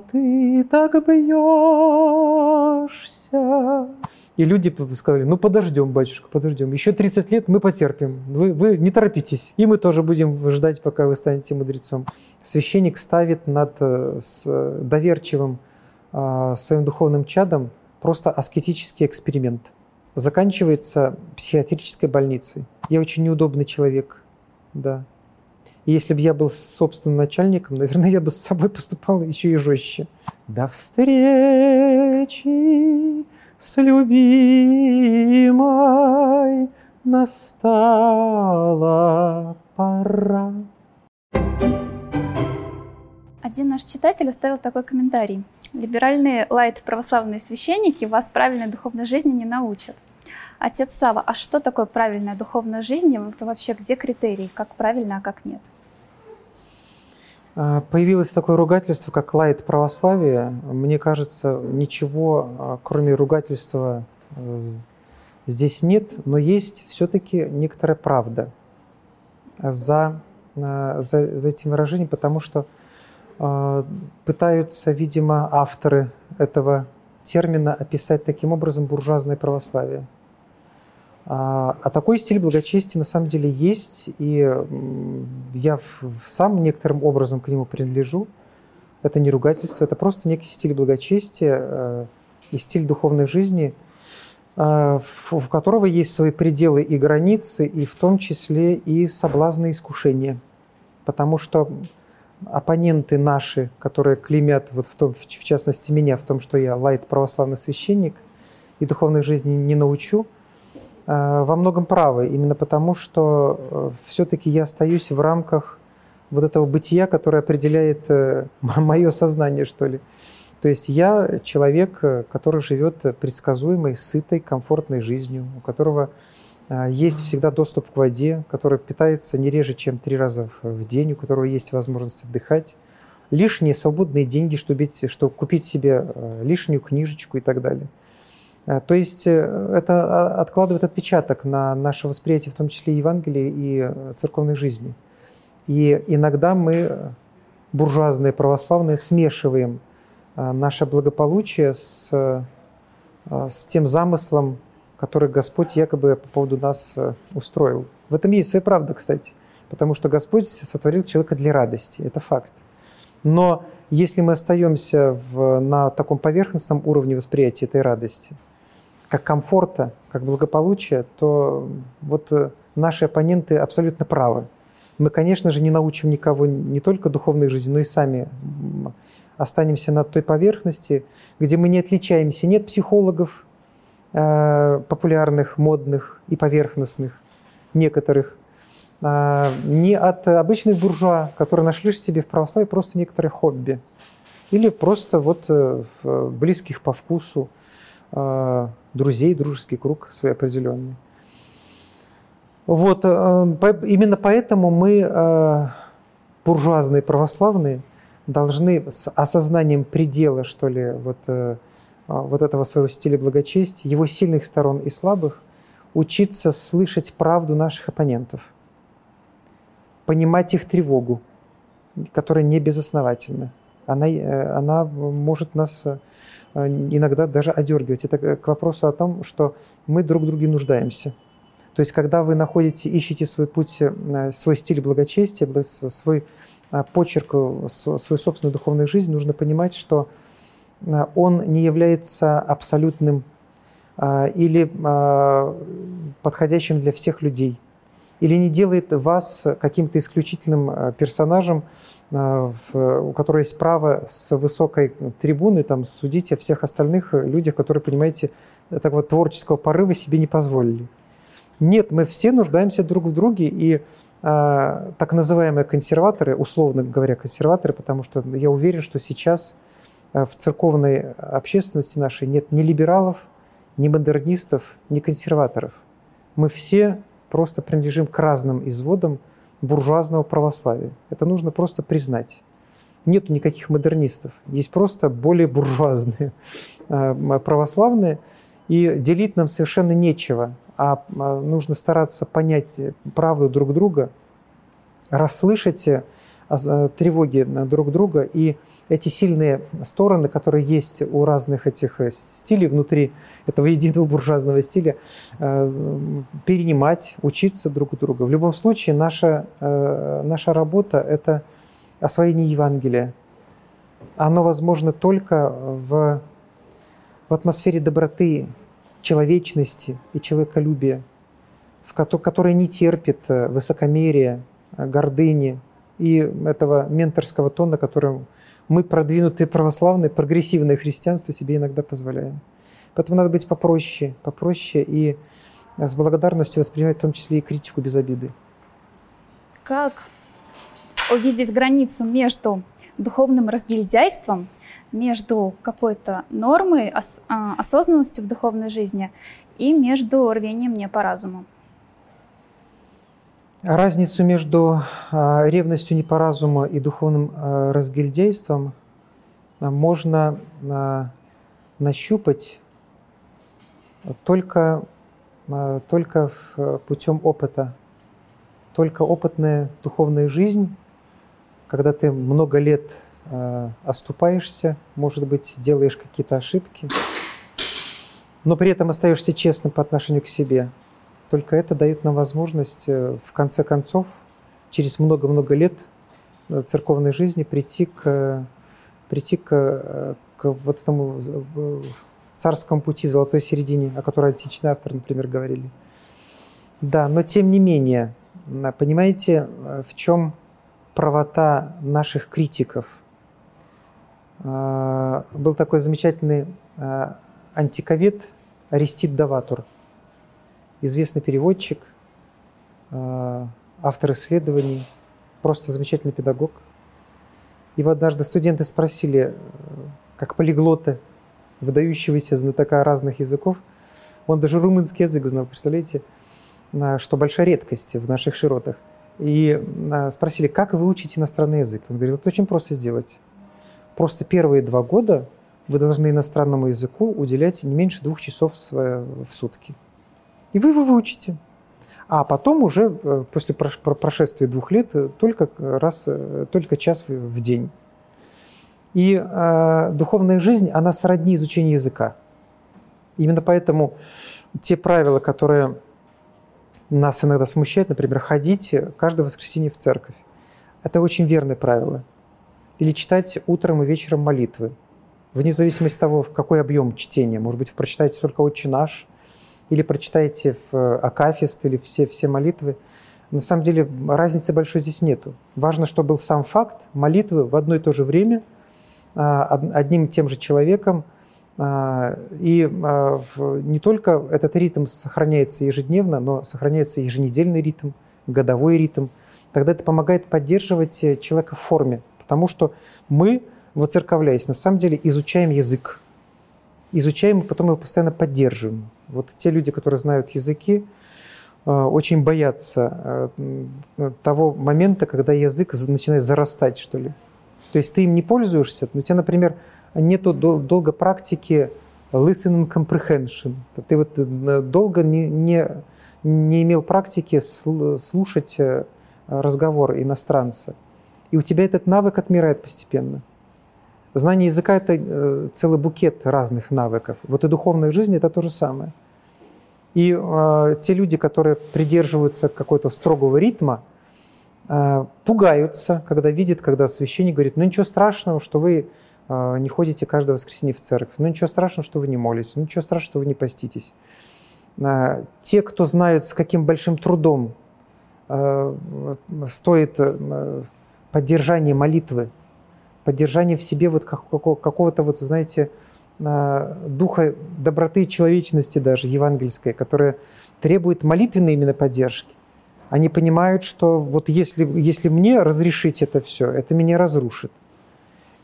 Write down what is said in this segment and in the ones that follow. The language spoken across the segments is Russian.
ты так бьешься? И люди сказали, ну подождем, батюшка, подождем. Еще 30 лет мы потерпим. Вы, вы не торопитесь. И мы тоже будем ждать, пока вы станете мудрецом. Священник ставит над э, с доверчивым э, своим духовным чадом просто аскетический эксперимент. Заканчивается психиатрической больницей. Я очень неудобный человек, да. И если бы я был собственным начальником, наверное, я бы с собой поступал еще и жестче. До встречи! с любимой настала пора. Один наш читатель оставил такой комментарий. Либеральные лайт-православные священники вас правильной духовной жизни не научат. Отец Сава, а что такое правильная духовная жизнь? Вообще, где критерии? Как правильно, а как нет? А, появилось такое ругательство, как лайт православие. Мне кажется, ничего, а, кроме ругательства, э, здесь нет, но есть все-таки некоторая правда за, а, за, за этим выражением, потому что пытаются, видимо, авторы этого термина описать таким образом буржуазное православие. А, а такой стиль благочестия на самом деле есть, и я сам некоторым образом к нему принадлежу. Это не ругательство, это просто некий стиль благочестия э, и стиль духовной жизни, э, в которого есть свои пределы и границы, и в том числе и соблазны и искушения. Потому что оппоненты наши, которые клеймят, вот в, том, в частности меня, в том, что я лайт православный священник и духовной жизни не научу – Э, во многом правы, именно потому что э, все-таки я остаюсь в рамках вот этого бытия, которое определяет э, мое сознание, что ли. То есть я человек, который живет предсказуемой, сытой, комфортной жизнью, у которого есть всегда доступ к воде, который питается не реже, чем три раза в день, у которого есть возможность отдыхать, лишние свободные деньги, чтобы, чтобы купить себе лишнюю книжечку и так далее. Э, то есть э, это а, откладывает отпечаток на наше восприятие, в том числе Евангелия и э, церковной жизни. И иногда мы, буржуазные православные, смешиваем наше благополучие с, с тем замыслом, который Господь якобы по поводу нас устроил. В этом есть своя правда, кстати, потому что Господь сотворил человека для радости, это факт. Но если мы остаемся в, на таком поверхностном уровне восприятия этой радости – как комфорта, как благополучия, то вот э, наши оппоненты абсолютно правы. Мы, конечно же, не научим никого не только духовной жизни, но и сами останемся на той поверхности, где мы не отличаемся. Нет психологов э, популярных, модных и поверхностных, некоторых, э, не от обычных буржуа, которые нашли себе в православии просто некоторые хобби. Или просто вот э, близких по вкусу э, друзей, дружеский круг свой определенный. Вот, э, именно поэтому мы, э, буржуазные православные, должны с осознанием предела, что ли, вот, э, вот этого своего стиля благочестия, его сильных сторон и слабых, учиться слышать правду наших оппонентов, понимать их тревогу, которая не безосновательна. Она, она может нас Э, иногда даже одергивать. Это к вопросу о том, что мы друг друге нуждаемся. То есть, когда вы находите, ищете свой путь, э, свой стиль благочестия, свой э, почерк, свою собственную духовную жизнь, нужно понимать, что он не является абсолютным или подходящим для всех людей, или не делает вас каким-то исключительным персонажем, а, у которой есть право с высокой трибуны там, судить о всех остальных людях, которые, понимаете, такого творческого порыва себе не позволили. Нет, мы все нуждаемся друг в друге, и э, так называемые консерваторы, условно говоря, консерваторы, потому что я уверен, что сейчас в церковной общественности нашей нет ни либералов, ни модернистов, ни консерваторов. Мы все просто принадлежим к разным изводам буржуазного православия. Это нужно просто признать. Нет никаких модернистов, есть просто более буржуазные э, православные, и делить нам совершенно нечего, а, а нужно стараться понять правду друг друга, расслышать тревоги друг друга. И эти сильные стороны, которые есть у разных этих э, стилей внутри этого единого буржуазного стиля, э, перенимать, учиться друг у друга. В любом случае, наша, э, наша работа – это освоение Евангелия. Оно возможно только в, в атмосфере доброты, человечности и человеколюбия, в которой не терпит высокомерия, гордыни и этого менторского тона, которым мы, продвинутые православные, прогрессивное христианство, себе иногда позволяем. Поэтому надо быть попроще, попроще и с благодарностью воспринимать в том числе и критику без обиды. Как увидеть границу между духовным разгильдяйством, между какой-то нормой, а, осознанностью в духовной жизни и между рвением не по разуму? Разницу между а, ревностью не по разуму и духовным а, разгильдейством а, можно нащупать только, только путем опыта. Только опытная духовная жизнь, когда ты много лет оступаешься, может быть, делаешь какие-то ошибки, но при этом остаешься честным по отношению к себе – только это дает нам возможность, э, в конце концов, через много-много лет э, церковной жизни прийти к, прийти к, э, к вот этому царскому пути, золотой середине, о которой античные авторы, например, говорили. Да, но тем не менее, понимаете, в чем правота наших критиков? Был такой замечательный антиковед Арестит Даватур – известный переводчик, э, автор исследований, просто замечательный педагог. Его однажды студенты спросили, э, как полиглоты, выдающегося знатока разных языков, он даже румынский язык знал, представляете, что большая редкость в наших широтах. И спросили, как вы учите иностранный язык? Он говорит, это очень просто сделать. Просто первые два года вы должны иностранному языку уделять не меньше двух часов в сутки. И вы его выучите. А потом уже э, после прошествия двух лет э, только раз, э, только час в день. И э, духовная жизнь, она сродни изучению языка. Именно поэтому те правила, которые нас иногда смущают, например, ходить каждое воскресенье в церковь, это очень верное правило. Или читать утром и вечером молитвы. Вне зависимости от того, в какой объем чтения. Может быть, прочитаете только «Отче наш», или прочитаете в э, Акафист или все, все молитвы. На самом деле разницы большой здесь нету. Важно, чтобы был сам факт молитвы в одно и то же время а, одним и тем же человеком. А, и а, не только этот ритм сохраняется ежедневно, но сохраняется еженедельный ритм, годовой ритм. Тогда это помогает поддерживать э, человека в форме, потому что мы, воцерковляясь, на самом деле изучаем язык. Изучаем, потом его постоянно поддерживаем. Вот те люди, которые знают языки, э, очень боятся э, того момента, когда язык начинает зарастать, что ли. То есть ты им не пользуешься, но у тебя, например, нету долго практики listening comprehension. Ты вот э, долго не, не, не имел практики слушать разговор иностранца. И у тебя этот навык отмирает постепенно. Знание языка – это э, целый букет разных навыков. Вот и духовная жизнь – это то же самое. И э, те люди, которые придерживаются какого-то строгого ритма, э, пугаются, когда видят, когда священник говорит, ну ничего страшного, что вы э, не ходите каждое воскресенье в церковь, ну ничего страшного, что вы не молитесь, ну ничего страшного, что вы не поститесь. Э, те, кто знают, с каким большим трудом э, стоит э, поддержание молитвы, поддержание в себе вот какого-то вот, знаете, духа доброты и человечности даже евангельской, которая требует молитвенной именно поддержки. Они понимают, что вот если, если мне разрешить это все, это меня разрушит.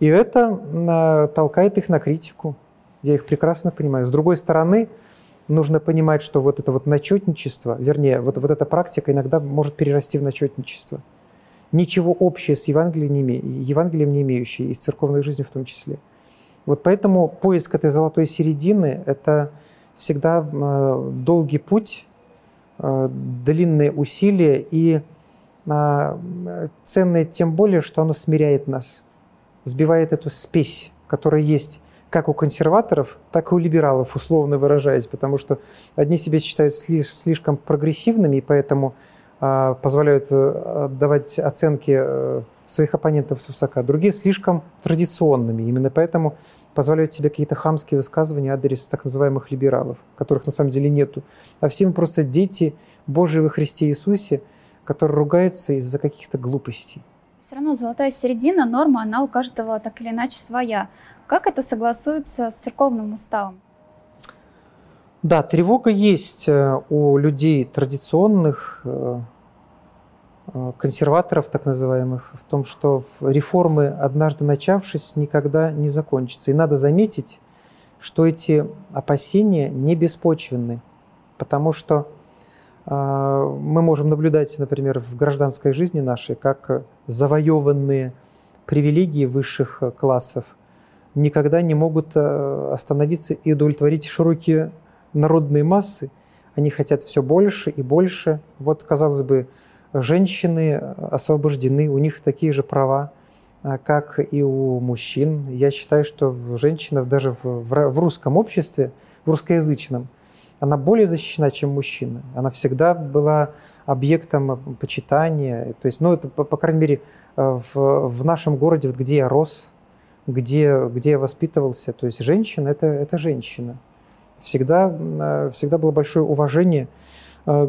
И это толкает их на критику. Я их прекрасно понимаю. С другой стороны, нужно понимать, что вот это вот начетничество, вернее, вот, вот эта практика иногда может перерасти в начетничество – ничего общего с Евангелием не, име, Евангелием не имеющие, и с церковной жизнью в том числе. Вот поэтому поиск этой золотой середины – это всегда э, долгий путь, э, длинные усилия и а, ценное тем более, что оно смиряет нас, сбивает эту спесь, которая есть как у консерваторов, так и у либералов, условно выражаясь, потому что одни себя считают слишком прогрессивными, и поэтому позволяют э, давать оценки э, своих оппонентов с высока, другие слишком традиционными. Именно поэтому позволяют себе какие-то хамские высказывания адрес так называемых либералов, которых на самом деле нету. А все мы просто дети Божьи во Христе Иисусе, которые ругаются из-за каких-то глупостей. Все равно золотая середина, норма, она у каждого так или иначе своя. Как это согласуется с церковным уставом? Да, тревога есть э, у людей традиционных, э, э, консерваторов так называемых, в том, что реформы, однажды начавшись, никогда не закончатся. И надо заметить, что эти опасения не беспочвенны, потому что мы можем наблюдать, например, в гражданской жизни нашей, как завоеванные привилегии высших классов никогда не могут остановиться и удовлетворить широкие народные массы, они хотят все больше и больше. Вот, казалось бы, женщины освобождены, у них такие же права, а, как и у мужчин. Я считаю, что женщина даже в, в русском обществе, в русскоязычном, она более защищена, чем мужчина. Она всегда была объектом почитания. То есть, ну, это, по, по крайней мере, в, в нашем городе, вот где я рос, где, где я воспитывался, то есть женщина это, это женщина всегда, э, всегда было большое уважение э,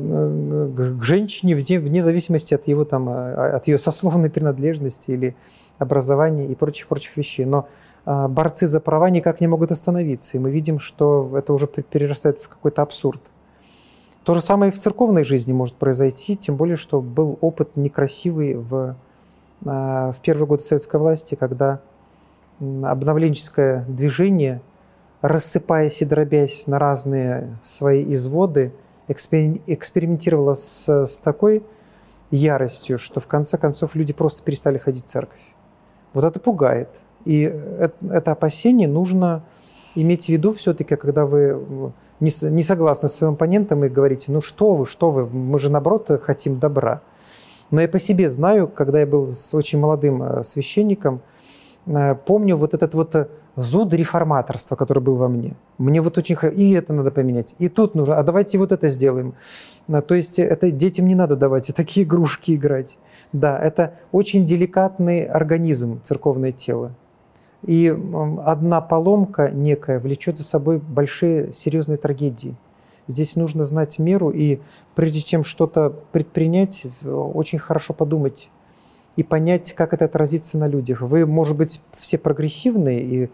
к женщине вне, вне зависимости от, его, там, э, от ее сословной принадлежности или образования и прочих-прочих вещей. Но борцы за права никак не могут остановиться, и мы видим, что это уже перерастает в какой-то абсурд. То же самое и в церковной жизни может произойти, тем более, что был опыт некрасивый в, в первые годы советской власти, когда обновленческое движение – рассыпаясь и дробясь на разные свои изводы, экспериментировала с, с такой яростью, что в конце концов люди просто перестали ходить в церковь. Вот это пугает. И это, это опасение нужно иметь в виду все-таки, когда вы не, не согласны с своим оппонентом и говорите, ну что вы, что вы, мы же наоборот хотим добра. Но я по себе знаю, когда я был с очень молодым э, священником, помню вот этот вот э, зуд реформаторства, который был во мне. Мне вот очень... И это надо поменять, и тут нужно, а давайте вот это сделаем. А, то есть это детям не надо давать и такие игрушки играть. Да, это очень деликатный организм, церковное тело. И одна поломка некая влечет за собой большие серьезные трагедии. Здесь нужно знать меру, и прежде чем что-то предпринять, очень хорошо подумать, и понять, как это отразится на людях. Вы, может быть, все прогрессивные и,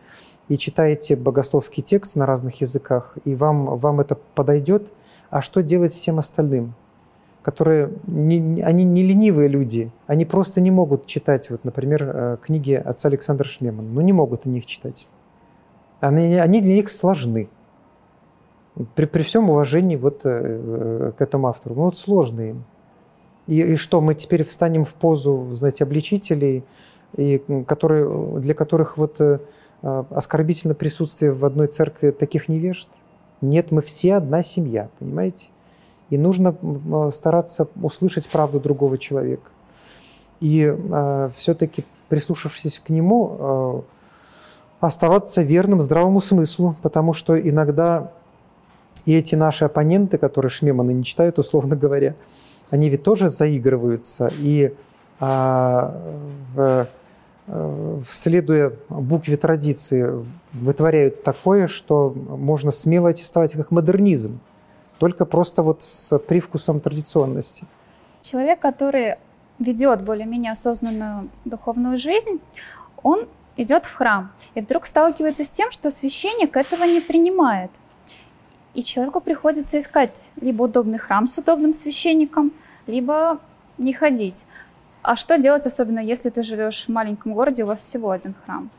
и читаете богословский текст на разных языках, и вам, вам это подойдет, а что делать всем остальным? которые не, они не ленивые люди, они просто не могут читать, вот, например, э, книги отца Александра Шмемана. Ну, не могут они их читать. Они, они для них сложны. При, при всем уважении вот, э, к этому автору. Ну, вот сложные им. И, и что, мы теперь встанем в позу, знаете, обличителей, и, которые, для которых вот э, оскорбительно присутствие в одной церкви таких невежд? Нет, мы все одна семья, понимаете? И нужно стараться услышать правду другого человека. И э, все-таки, прислушавшись к нему, э, оставаться верным здравому смыслу, потому что иногда и эти наши оппоненты, которые Шмеманы не читают, условно говоря, они ведь тоже заигрываются. И а, в, э, следуя букве традиции, вытворяют такое, что можно смело аттестовать как модернизм, только просто вот с привкусом традиционности. Человек, который ведет более-менее осознанную духовную жизнь, он идет в храм и вдруг сталкивается с тем, что священник этого не принимает. И человеку приходится искать либо удобный храм с удобным священником, либо не ходить. А что делать, особенно если ты живешь в маленьком городе, у вас всего один храм?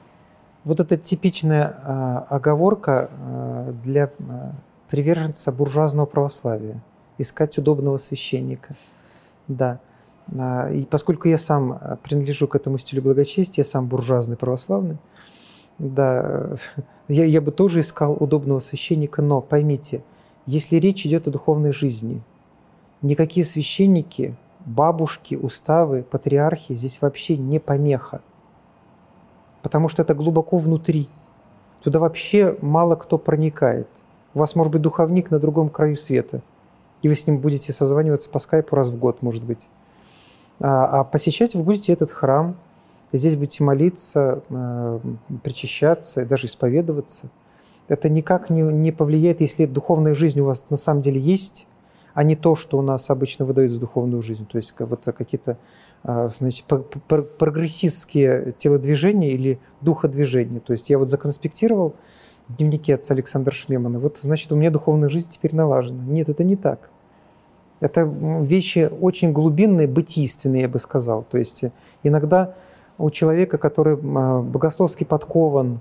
Вот это типичная э, оговорка э, для э, приверженца буржуазного православия. Искать удобного священника. Да. И поскольку я сам принадлежу к этому стилю благочестия, я сам буржуазный православный, да, я, я бы тоже искал удобного священника, но поймите, если речь идет о духовной жизни – никакие священники бабушки, уставы, патриархи здесь вообще не помеха. Потому что это глубоко внутри. Туда вообще мало кто проникает. У вас может быть духовник на другом краю света. И вы с ним будете созваниваться по скайпу раз в год, может быть. А, а посещать вы будете этот храм. И здесь будете молиться, э, причащаться, даже исповедоваться. Это никак не, не повлияет, если духовная жизнь у вас на самом деле есть, а не то, что у нас обычно выдают за духовную жизнь. То есть вот какие-то а, значит, прогрессистские телодвижения или духодвижения. То есть я вот законспектировал дневники отца Александра Шмемана, вот значит у меня духовная жизнь теперь налажена. Нет, это не так. Это вещи очень глубинные, бытийственные, я бы сказал. То есть иногда у человека, который а, богословски подкован,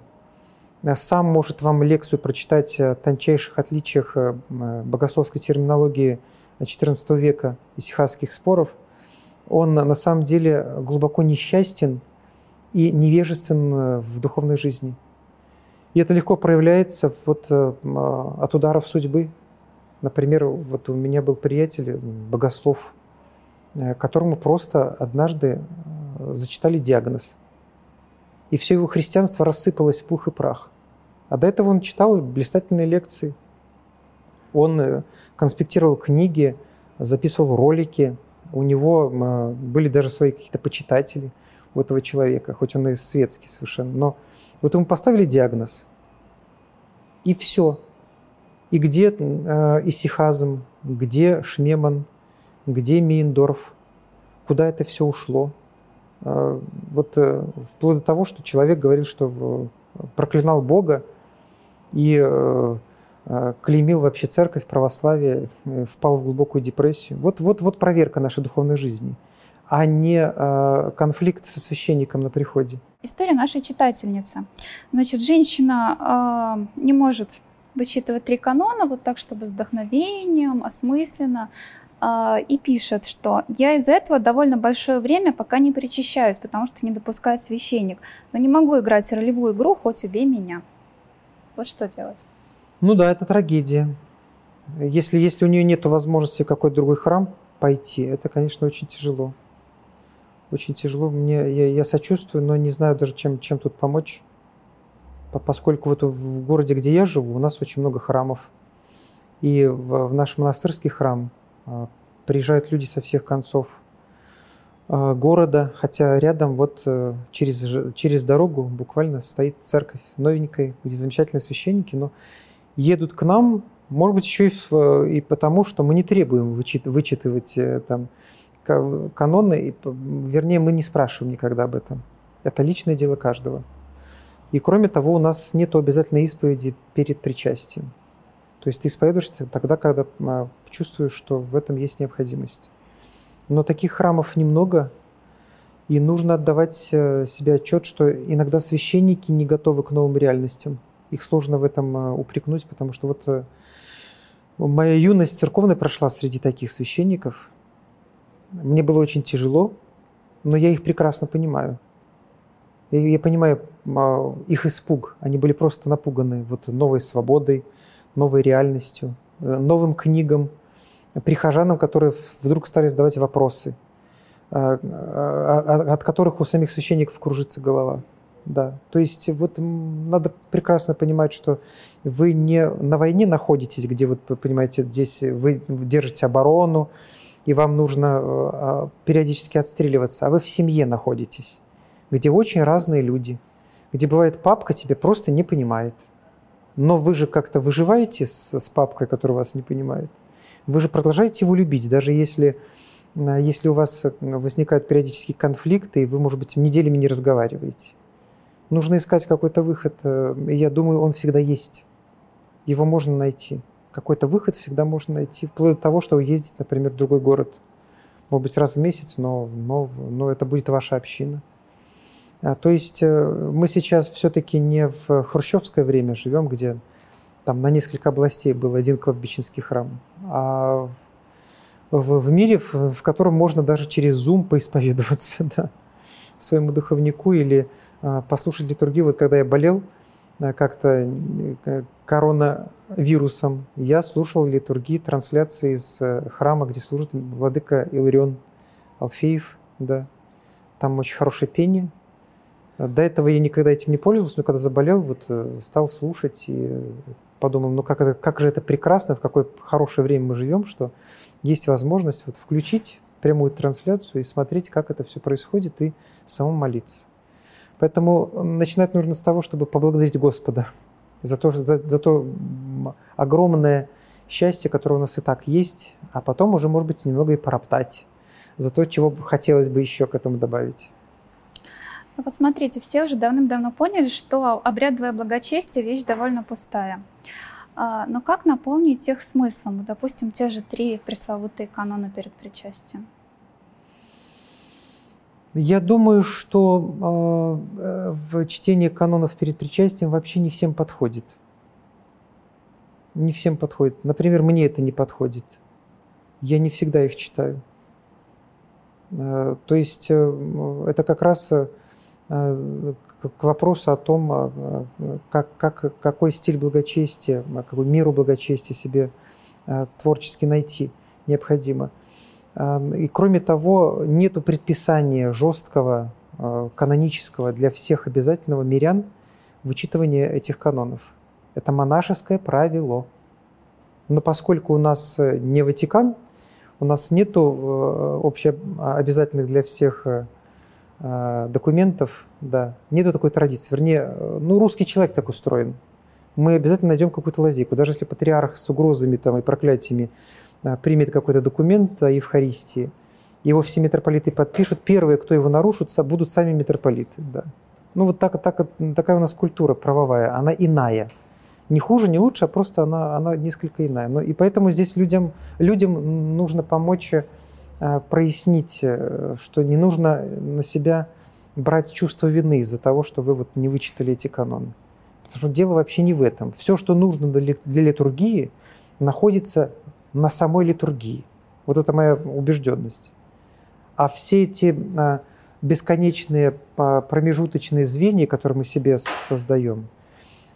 Э, сам может вам лекцию прочитать о тончайших отличиях э, э, богословской терминологии XIV века и сихасских споров, он на самом деле глубоко несчастен и невежествен в духовной жизни. И это легко проявляется вот от ударов судьбы. Например, вот у меня был приятель, богослов, которому просто однажды зачитали диагноз. И все его христианство рассыпалось в пух и прах. А до этого он читал блистательные лекции. Он э, конспектировал книги, записывал ролики. У него э, были даже свои какие-то почитатели у этого человека, хоть он и светский совершенно. Но вот ему поставили диагноз. И все. И где э, Исихазм, где Шмеман, где Мейндорф, куда это все ушло. Э, вот э, вплоть до того, что человек говорил, что проклинал Бога, и э, э, клеймил вообще церковь, православие, э, впал в глубокую депрессию. Вот, вот, вот проверка нашей духовной жизни, а не конфликт со священником на приходе. История нашей читательницы. Значит, женщина э, не может вычитывать три канона вот так, чтобы с вдохновением, осмысленно, и пишет, что я из-за этого довольно большое время пока не причащаюсь, потому что не допускает священник, но не могу играть ролевую игру, хоть убей меня. Вот что делать? Ну да, это трагедия. Если, если у нее нет возможности в какой-то другой храм пойти, это, конечно, очень тяжело. Очень тяжело. Мне, я, я сочувствую, но не знаю даже, чем, чем тут помочь. Поскольку вот в городе, где я живу, у нас очень много храмов. И в, в наш монастырский храм а, приезжают люди со всех концов а, города, хотя рядом вот э, через, через дорогу буквально стоит церковь новенькая, где замечательные священники, но едут к нам, может быть, еще и, и потому, что мы не требуем вычит, вычитывать э, там каноны, и, вернее, мы не спрашиваем никогда об этом. Это личное дело каждого. И кроме того, у нас нет обязательной исповеди перед причастием. То есть ты исповедуешься тогда, когда а, чувствуешь, что в этом есть необходимость. Но таких храмов немного, и нужно отдавать э, себе отчет, что иногда священники не готовы к новым реальностям. Их сложно в этом э, упрекнуть, потому что вот э, моя юность церковная прошла среди таких священников. Мне было очень тяжело, но я их прекрасно понимаю. Я понимаю а, их испуг. Они были просто напуганы вот новой свободой, новой реальностью, новым книгам – прихожанам, которые вдруг стали задавать вопросы, а, а, от которых у самих священников кружится голова. Да, то есть вот надо прекрасно понимать, что вы не на войне находитесь, где вот, понимаете, здесь вы держите оборону, и вам нужно а, периодически отстреливаться, а вы в семье находитесь, где очень разные люди, где бывает папка тебя просто не понимает. Но вы же как-то выживаете с, с папкой, которая вас не понимает вы же продолжаете его любить, даже если, э, если у вас э, возникают периодические конфликты, и вы, может быть, неделями не разговариваете. Нужно искать какой-то выход, э, и я думаю, он всегда есть. Его можно найти. Какой-то выход всегда можно найти, вплоть до того, что ездить, например, в другой город. Может быть, раз в месяц, но, но, но это будет ваша община. А, то есть мы сейчас все-таки не в хрущевское время живем, где там на несколько областей был один кладбищенский храм, а в, в мире, в, в котором можно даже через Zoom поисповедоваться да, своему духовнику или а, послушать литургию. Вот когда я болел а, как-то э, коронавирусом, я слушал литургии, трансляции из а, храма, где служит владыка Иларион Алфеев, да. Там очень хорошее пение. До этого я никогда этим не пользовался, но когда заболел, вот э, стал слушать и подумал, ну как, это, как же это прекрасно, в какое хорошее время мы живем, что есть возможность вот включить прямую трансляцию и смотреть, как это все происходит, и самому молиться. Поэтому начинать нужно с того, чтобы поблагодарить Господа за то, за, за то огромное счастье, которое у нас и так есть, а потом уже, может быть, немного и пороптать за то, чего хотелось бы еще к этому добавить. Ну вот смотрите, все уже давным-давно поняли, что обрядовое благочестие – вещь довольно пустая. А, но как наполнить их смыслом? Допустим, те же три пресловутые канона перед причастием. Я думаю, что э, в чтении канонов перед причастием вообще не всем подходит. Не всем подходит. Например, мне это не подходит. Я не всегда их читаю. Э, то есть э, это как раз э, к вопросу о том, как, как, какой стиль благочестия, какую меру благочестия себе творчески найти необходимо. И кроме того, нет предписания жесткого, канонического для всех обязательного мирян вычитывания этих канонов. Это монашеское правило. Но поскольку у нас не Ватикан, у нас нет общеобязательных для всех а, документов, да, нету такой традиции. Вернее, э, ну, русский человек так устроен. Мы обязательно найдем какую-то лазейку. Даже если патриарх с угрозами там, и проклятиями а, примет какой-то документ о Евхаристии, его все митрополиты подпишут, первые, кто его нарушит, будут сами митрополиты. Да. Ну вот так, так, такая у нас культура правовая, она иная. Не хуже, не лучше, а просто она, она несколько иная. Но, и поэтому здесь людям, людям нужно помочь Э, прояснить, э, что не нужно на себя брать чувство вины из-за того, что вы вот не вычитали эти каноны. Потому что дело вообще не в этом. Все, что нужно для литургии, находится на самой литургии. Вот это моя убежденность. А все эти э, бесконечные промежуточные звенья, которые мы себе создаем,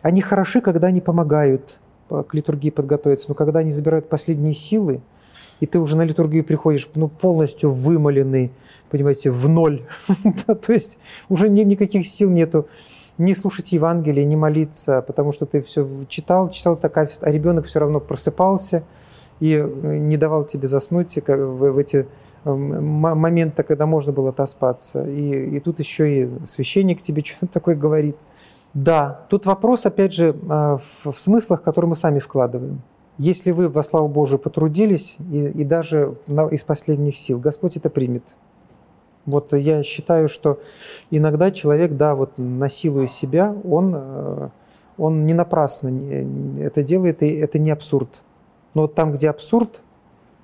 они хороши, когда они помогают к литургии подготовиться, но когда они забирают последние силы – и ты уже на литургию приходишь ну, полностью вымоленный, понимаете, в ноль. То есть уже ни, никаких сил нету не слушать Евангелие, не молиться, потому что ты все читал, читал такая, а ребенок все равно просыпался и э, не давал тебе заснуть в эти эм, моменты, когда можно было отоспаться. И, и тут еще и священник тебе что-то такое говорит. Да, тут вопрос, опять же, э, в смыслах, которые мы сами вкладываем. Если вы во славу Божию потрудились, и, и даже на, из последних сил, Господь это примет. Вот я считаю, что иногда человек, да, вот насилуя себя, он, э, он не напрасно это делает, и это не абсурд. Но вот там, где абсурд,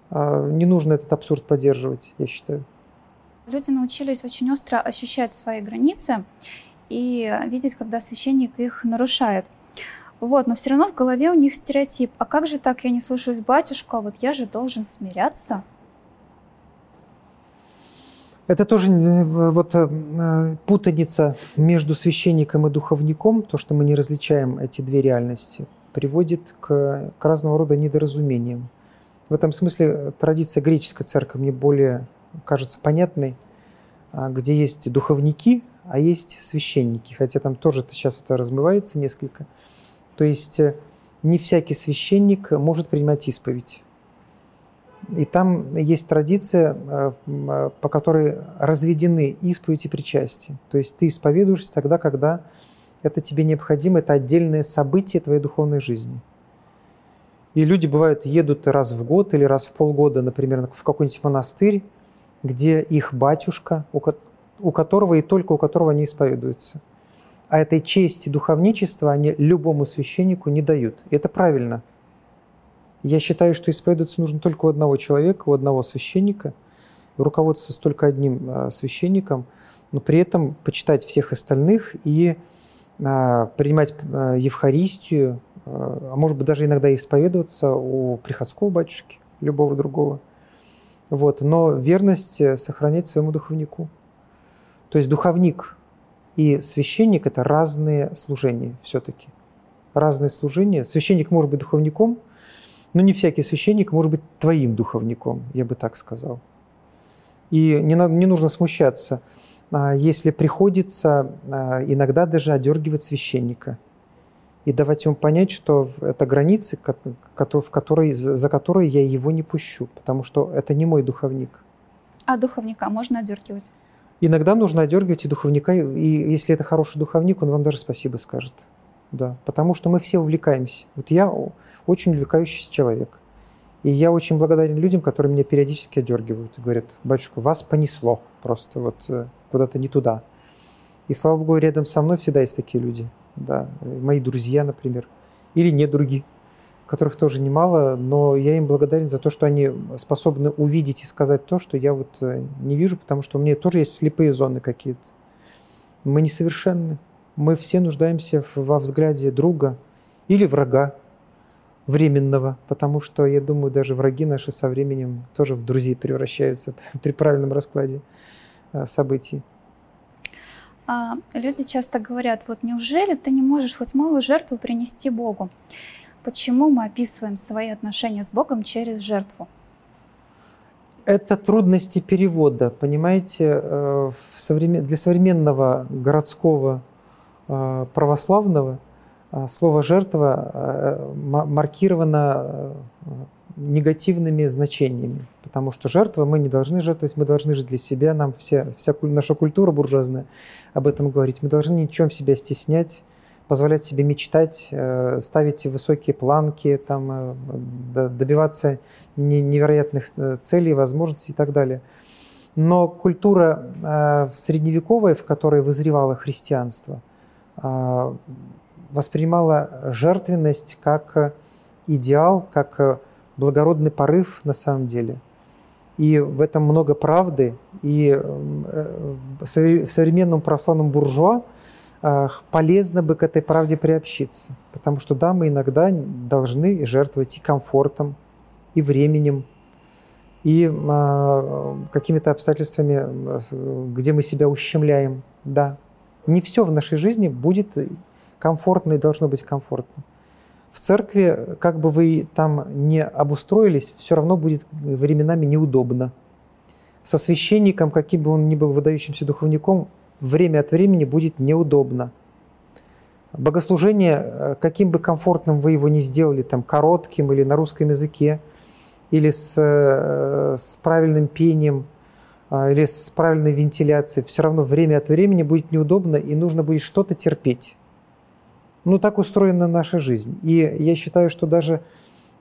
э, не нужно этот абсурд поддерживать, я считаю. Люди научились очень остро ощущать свои границы и видеть, когда священник их нарушает. Вот, но все равно в голове у них стереотип. А как же так, я не слушаюсь батюшку, а вот я же должен смиряться? Это тоже э, вот э, путаница между священником и духовником, то, что мы не различаем эти две реальности, приводит к, к разного рода недоразумениям. В этом смысле э, традиция греческой церкви мне более кажется понятной, а, где есть духовники, а есть священники, хотя там тоже сейчас это размывается несколько – то есть э, не всякий священник может принимать исповедь. И там есть традиция, э, э, по которой разведены исповедь и причастие. То есть ты исповедуешься тогда, когда это тебе необходимо, это отдельное событие твоей духовной жизни. И люди, бывают, едут раз в год или раз в полгода, например, в какой-нибудь монастырь, где их батюшка, у которого и только у которого они исповедуются – а этой чести духовничества они любому священнику не дают. И это правильно. Я считаю, что исповедоваться нужно только у одного человека, у одного священника, руководствоваться только одним а, священником, но при этом почитать всех остальных и а, принимать а, Евхаристию, а может быть даже иногда исповедоваться у приходского батюшки, любого другого. Вот. Но верность э, сохранять своему духовнику. То есть духовник и священник – это разные служения все-таки. Разные служения. Священник может быть духовником, но не всякий священник может быть твоим духовником, я бы так сказал. И не, надо, не нужно смущаться, а, если приходится а, иногда даже одергивать священника и давать ему понять, что это границы, в которой, за которые я его не пущу, потому что это не мой духовник. А духовника можно одергивать? Иногда нужно одергивать и духовника, и если это хороший духовник, он вам даже спасибо скажет. Да, потому что мы все увлекаемся. Вот я очень увлекающийся человек. И я очень благодарен людям, которые меня периодически одергивают и говорят, батюшка, вас понесло просто вот э, куда-то не туда. И слава богу, рядом со мной всегда есть такие люди. Да, мои друзья, например, или не другие, которых тоже немало, но я им благодарен за то, что они способны увидеть и сказать то, что я вот э, не вижу, потому что у меня тоже есть слепые зоны какие-то. Мы несовершенны. Мы все нуждаемся во взгляде друга или врага, временного, потому что, я думаю, даже враги наши со временем тоже в друзей превращаются при правильном раскладе э, событий. А, люди часто говорят, вот неужели ты не можешь хоть малую жертву принести Богу? Почему мы описываем свои отношения с Богом через жертву? Это трудности перевода, понимаете, э, для современного городского э, православного – а, слово «жертва» э, маркировано э, негативными значениями, потому что жертва, мы не должны жертвовать, мы должны жить для себя, нам вся, вся наша культура буржуазная об этом говорить, мы должны ни в чем себя стеснять, позволять себе мечтать, э, ставить высокие планки, там, добиваться невероятных целей, возможностей и так далее. Но культура средневековая, в которой вызревало христианство, воспринимала жертвенность как идеал, как благородный порыв на самом деле. И в этом много правды. И э, в современном православном буржуа э, полезно бы к этой правде приобщиться. Потому что да, мы иногда должны жертвовать и комфортом, и временем, и э, какими-то обстоятельствами, где мы себя ущемляем. Да, не все в нашей жизни будет комфортно и должно быть комфортно. В церкви, как бы вы там не обустроились, все равно будет временами неудобно. Со священником, каким бы он ни был выдающимся духовником, время от времени будет неудобно. Богослужение, э, каким бы комфортным вы его ни сделали, там, коротким или на русском языке, или с, э, с правильным пением, а, или с правильной вентиляцией, все равно время от времени будет неудобно, и нужно будет что-то терпеть. Ну, так устроена наша жизнь. И я считаю, что даже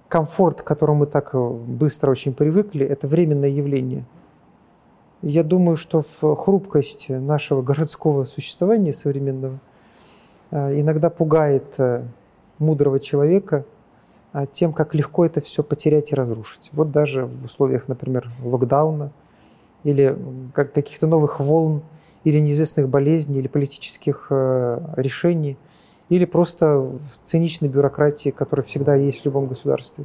комфорт, к которому мы так э, быстро очень привыкли, это временное явление. Я думаю, что в хрупкость нашего городского существования современного э, иногда пугает э, мудрого человека тем, как легко это все потерять и разрушить. Вот даже в условиях, например, локдауна или каких-то новых волн, или неизвестных болезней, или политических решений – или просто в циничной бюрократии, которая всегда есть в любом государстве.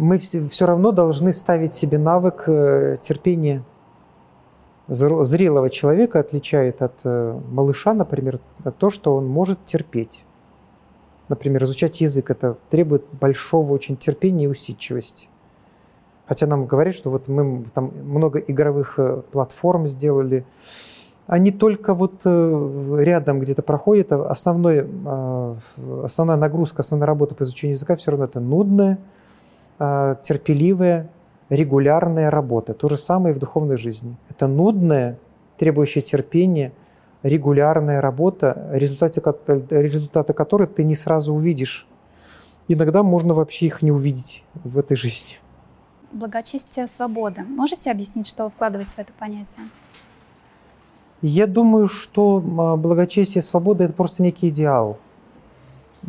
Мы все равно должны ставить себе навык э, терпения. Зрелого человека отличает от э, малыша, например, то, что он может терпеть. Например, изучать язык – это требует большого очень терпения и усидчивости. Хотя нам говорят, что вот мы там много игровых э, платформ сделали, они только вот рядом где-то проходят. А основной, основная нагрузка, основная работа по изучению языка все равно это нудная, терпеливая, регулярная работа. То же самое и в духовной жизни. Это нудная, требующая терпения, регулярная работа, результаты, результаты которой ты не сразу увидишь. Иногда можно вообще их не увидеть в этой жизни. Благочестие свобода. Можете объяснить, что вы вкладываете в это понятие? Я думаю, что благочестие и свобода – это просто некий идеал.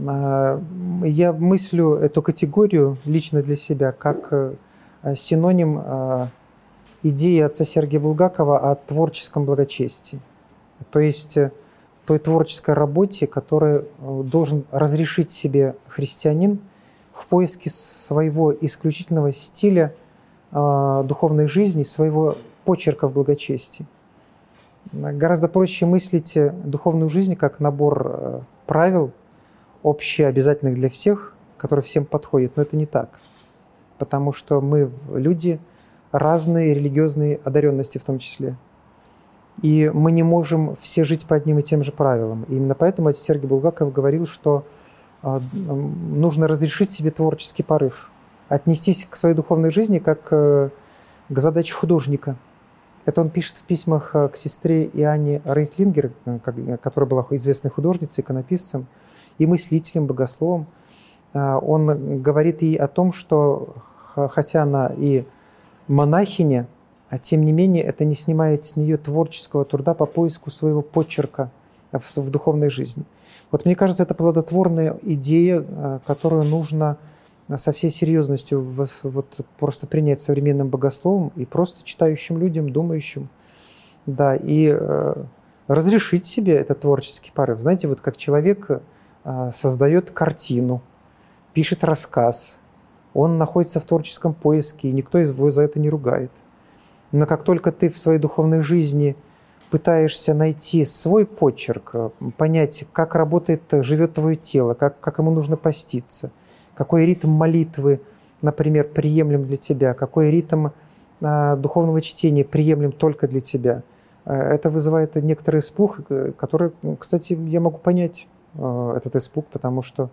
А, я мыслю эту категорию лично для себя как э, синоним а, идеи отца Сергея Булгакова о творческом благочестии. То есть э, той творческой работе, которую э, должен разрешить себе христианин в поиске своего исключительного стиля духовной жизни, своего почерка в благочестии. Гораздо проще мыслить духовную жизнь как набор правил, общеобязательных для всех, которые всем подходят. Но это не так. Потому что мы люди разные религиозные одаренности в том числе. И мы не можем все жить по одним и тем же правилам. И именно поэтому Сергей Булгаков говорил, что а, нужно разрешить себе творческий порыв, отнестись к своей духовной жизни как э, к задаче художника. Это он пишет в письмах э, к сестре Иоанне Рейтлингер, э, которая была известной художницей, иконописцем и мыслителем, богословом. Он говорит ей о том, что хотя она и монахиня, а тем не менее это не снимает с нее творческого труда по поиску своего почерка в, в духовной жизни. Вот мне кажется, это плодотворная идея, э, которую нужно со всей серьезностью вот просто принять современным богословом и просто читающим людям, думающим. Да, и э, разрешить себе этот творческий порыв. Знаете, вот как человек создает картину, пишет рассказ, он находится в творческом поиске, и никто его за это не ругает. Но как только ты в своей духовной жизни пытаешься найти свой почерк, понять, как работает, живет твое тело, как, как ему нужно поститься, какой ритм молитвы, например, приемлем для тебя, какой ритм а, духовного чтения приемлем только для тебя. А, это вызывает некоторый испуг, который, кстати, я могу понять а, этот испуг, потому что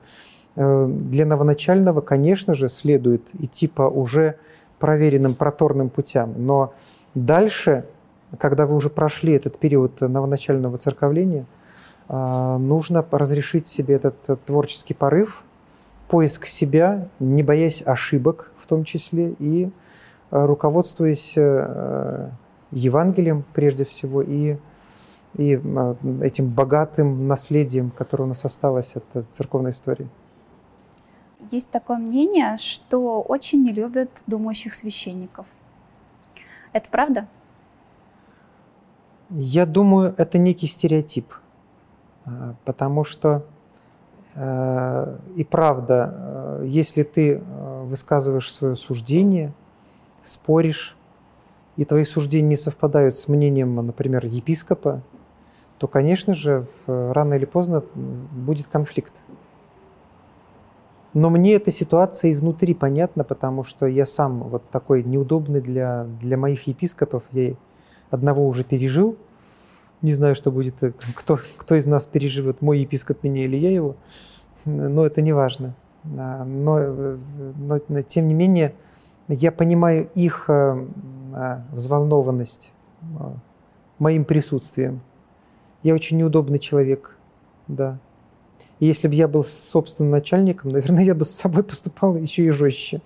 э, для новоначального, конечно же, следует идти по уже проверенным проторным путям. Но дальше, когда вы уже прошли этот период новоначального церковления, а, нужно разрешить себе этот, творческий порыв, поиск себя, не боясь ошибок в том числе, и руководствуясь э, Евангелием прежде всего и, и а, этим богатым наследием, которое у нас осталось от церковной истории. Есть такое мнение, что очень не любят думающих священников. Это правда? Я думаю, это некий стереотип, а, потому что э, и правда, э, если ты э, высказываешь свое суждение, споришь, и твои суждения не совпадают с мнением, например, епископа, то, конечно же, рано или поздно будет конфликт. Но мне эта ситуация изнутри понятна, потому что я сам вот такой неудобный для, для моих епископов. Я одного уже пережил. Не знаю, что будет, э, кто, кто из нас переживет, мой епископ меня или я его. Но это не важно. А, но, э, но, но тем не менее, я понимаю их э, а, взволнованность моим присутствием. Я очень неудобный человек, да. И если бы я был собственным начальником, наверное, я бы с собой поступал еще и жестче.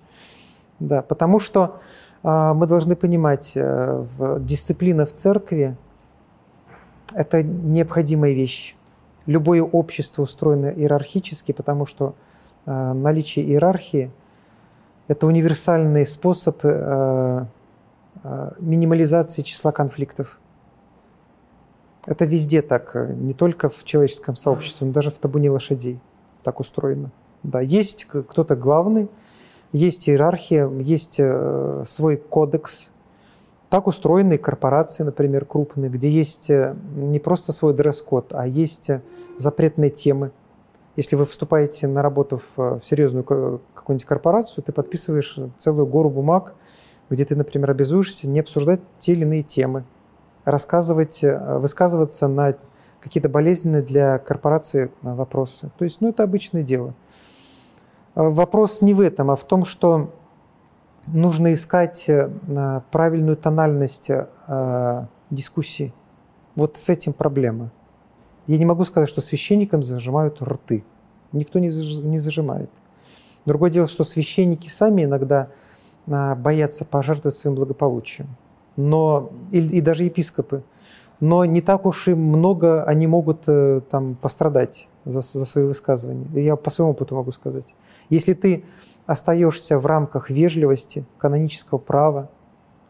Да, потому что э, мы должны понимать, э, в, дисциплина в церкви – это необходимая вещь. Любое общество устроено иерархически, потому что э, наличие иерархии – это универсальный способ э, э, минимализации числа конфликтов. Это везде так, э, не только в человеческом сообществе, но даже в табуне лошадей так устроено. Да, есть кто-то главный, есть иерархия, есть э, свой кодекс. Так устроены корпорации, например, крупные, где есть э, не просто свой дресс-код, а есть запретные темы. Если вы вступаете на работу в, серьезную какую-нибудь корпорацию, ты подписываешь целую гору бумаг, где ты, например, обязуешься не обсуждать те или иные темы рассказывать, э, высказываться на какие-то болезненные для корпорации э, вопросы. То есть, ну, это обычное дело. Э, вопрос не в этом, а в том, что нужно искать правильную тональность дискуссии. Вот с этим проблема. Я не могу сказать, что священникам зажимают рты. Никто не зажимает. Другое дело, что священники сами иногда боятся пожертвовать своим благополучием но и, и даже епископы. Но не так уж и много они могут э, там пострадать за, за свои высказывания. Я по своему опыту могу сказать. Если ты остаешься в рамках вежливости, канонического права,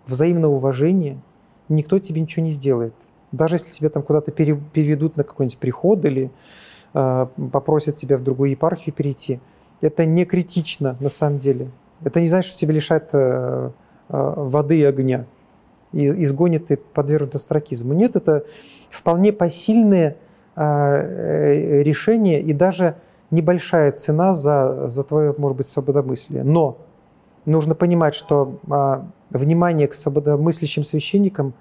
взаимного уважения, никто тебе ничего не сделает. Даже если тебя там куда-то переведут на какой-нибудь приход или э, попросят тебя в другую епархию перейти, это не критично на самом деле. Это не значит, что тебя лишают э, э, воды и огня изгонит и подвергнут астракизму. Нет, это вполне посильные а, э, решения и даже небольшая цена за, за твое, может быть, свободомыслие. Но нужно понимать, что а, внимание к свободомыслящим священникам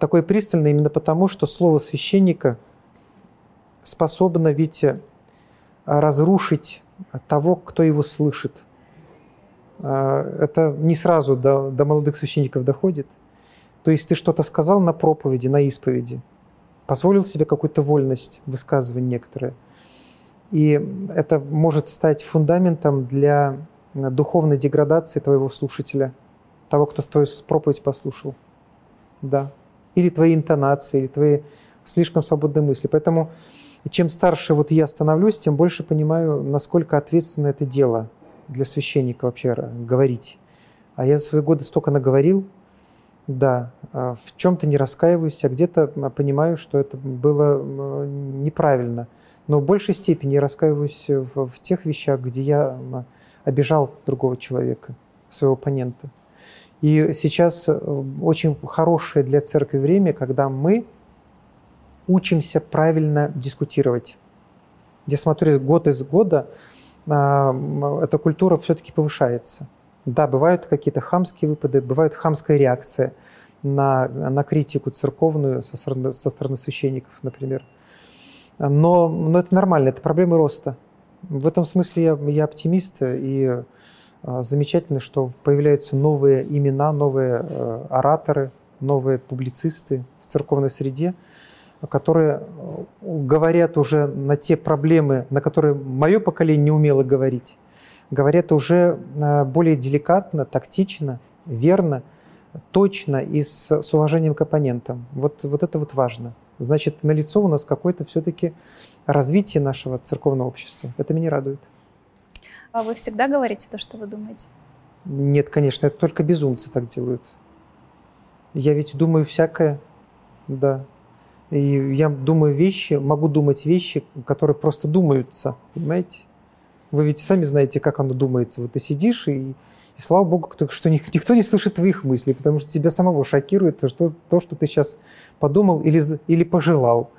такое пристальное именно потому, что слово священника способно ведь разрушить того, кто его слышит. А, это не сразу до, до молодых священников доходит. То есть ты что-то сказал на проповеди, на исповеди, позволил себе какую-то вольность высказывания некоторые. И это может стать фундаментом для духовной деградации твоего слушателя, того, кто твою проповедь послушал. Да. Или твои интонации, или твои слишком свободные мысли. Поэтому чем старше вот я становлюсь, тем больше понимаю, насколько ответственно это дело для священника вообще говорить. А я за свои годы столько наговорил, да, а в чем-то не раскаиваюсь, а где-то понимаю, что это было неправильно. Но в большей степени раскаиваюсь в, в тех вещах, где я обижал другого человека, своего оппонента. И сейчас э, очень хорошее для церкви время, когда мы учимся правильно дискутировать. Я смотрю, год из года а, эта культура все-таки повышается. Да, бывают какие-то хамские выпады, бывает хамская реакция на, на критику церковную со стороны, со стороны священников, например. Но, но это нормально, это проблемы роста. В этом смысле я, я оптимист, и э, замечательно, что появляются новые имена, новые э, ораторы, новые публицисты в церковной среде, которые э, говорят уже на те проблемы, на которые мое поколение не умело говорить, говорят уже э, более деликатно, тактично, верно, точно и с, с уважением к оппонентам. Вот, вот это вот важно. Значит, на лицо у нас какое-то все-таки развитие нашего церковного общества. Это меня радует. А вы всегда говорите то, что вы думаете? Нет, конечно, это только безумцы так делают. Я ведь думаю всякое, да. И я думаю вещи, могу думать вещи, которые просто думаются, понимаете? Вы ведь сами знаете, как оно думается. Вот ты сидишь, и, и слава богу, что никто не слышит твоих мыслей, потому что тебя самого шокирует то, то что ты сейчас подумал или, или пожелал.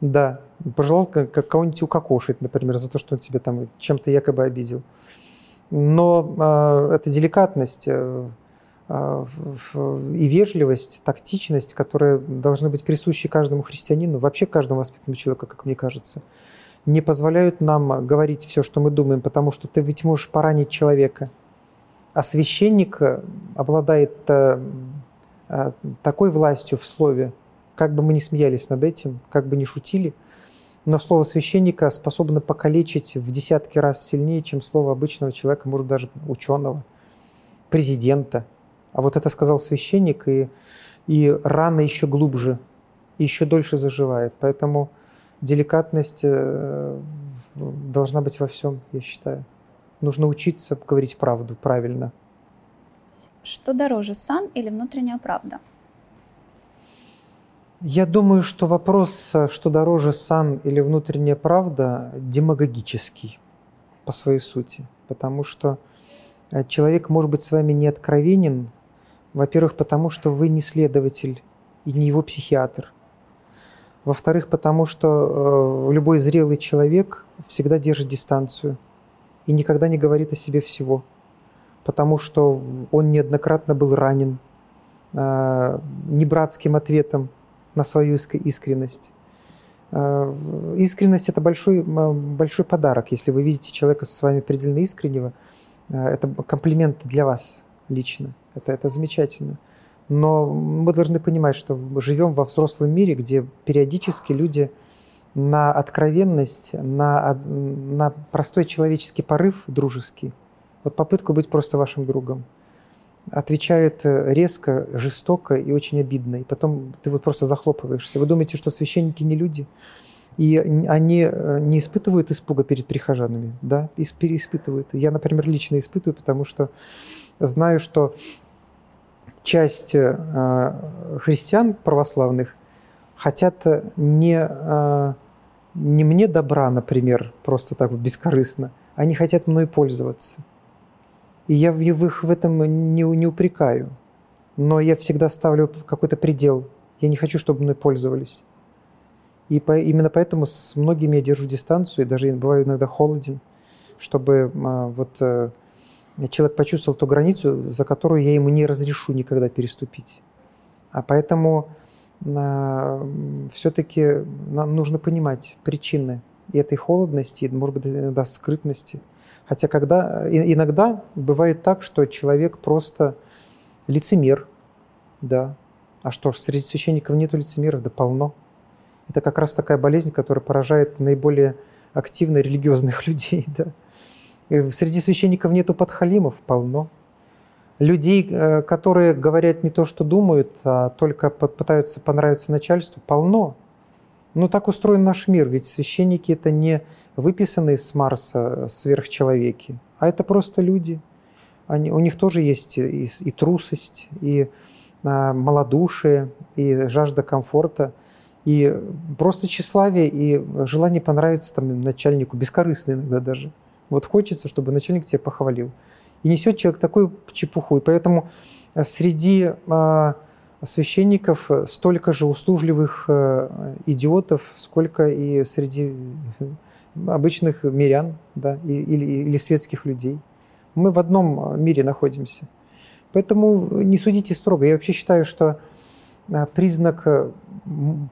Да, пожелал как кого-нибудь укокошить, например, за то, что он тебя там чем-то якобы обидел. Но э, эта деликатность э, э, и вежливость, тактичность, которые должны быть присущи каждому христианину, вообще каждому воспитанному человеку, как мне кажется, не позволяют нам говорить все, что мы думаем, потому что ты ведь можешь поранить человека. А священник обладает э, э, такой властью в слове, как бы мы ни смеялись над этим, как бы ни шутили, но слово священника способно покалечить в десятки раз сильнее, чем слово обычного человека, может даже ученого, президента. А вот это сказал священник, и, и рана еще глубже, еще дольше заживает. Поэтому деликатность э, должна быть во всем, я считаю. Нужно учиться говорить правду правильно. Что дороже, сан или внутренняя правда? Я думаю, что вопрос, что дороже сан или внутренняя правда, демагогический по своей сути. Потому что э, человек может быть с вами не откровенен, во-первых, потому что вы не следователь и не его психиатр. Во-вторых, потому что э, любой зрелый человек всегда держит дистанцию и никогда не говорит о себе всего. Потому что он неоднократно был ранен э, небратским ответом на свою искренность. Э, искренность – это большой, большой подарок. Если вы видите человека со вами предельно искреннего, это комплимент для вас лично. Это, это замечательно. Но мы должны понимать, что живем во взрослом мире, где периодически люди на откровенность, на, на простой человеческий порыв дружеский, вот попытку быть просто вашим другом – отвечают э, резко, жестоко и очень обидно. И потом ты вот просто захлопываешься. Вы думаете, что священники не люди? И они э, не испытывают испуга перед прихожанами, да, испытывают. Я, например, лично испытываю, потому что знаю, что часть э, христиан православных хотят не, не мне добра, например, просто так вот бескорыстно, они хотят мной пользоваться. И я в их в этом не, не упрекаю. Но я всегда ставлю какой-то предел. Я не хочу, чтобы мной пользовались. И по, именно поэтому с многими я держу дистанцию, и даже бываю иногда холоден, чтобы вот человек почувствовал ту границу, за которую я ему не разрешу никогда переступить. А поэтому э, все-таки нам нужно понимать причины и этой холодности, и, может быть, иногда скрытности. Хотя когда, иногда бывает так, что человек просто лицемер, да. А что ж, среди священников нету лицемеров, да полно. Это как раз такая болезнь, которая поражает наиболее активно религиозных людей, да. Среди священников нету подхалимов, полно. Людей, э, которые говорят не то, что думают, а только пытаются понравиться начальству, полно. Ну, так устроен наш мир, ведь священники – это не выписанные с Марса сверхчеловеки, а это просто люди. Они, у них тоже есть и, и трусость, и а, малодушие, и жажда комфорта, и просто тщеславие, и желание понравиться там, начальнику, бескорыстно иногда даже. Вот хочется, чтобы начальник тебя похвалил. И несет человек такую чепуху. И поэтому среди а, священников столько же услужливых э, идиотов, сколько и среди обычных мирян да, или, или светских людей. Мы в одном мире находимся. Поэтому не судите строго. Я вообще считаю, что э, признак э,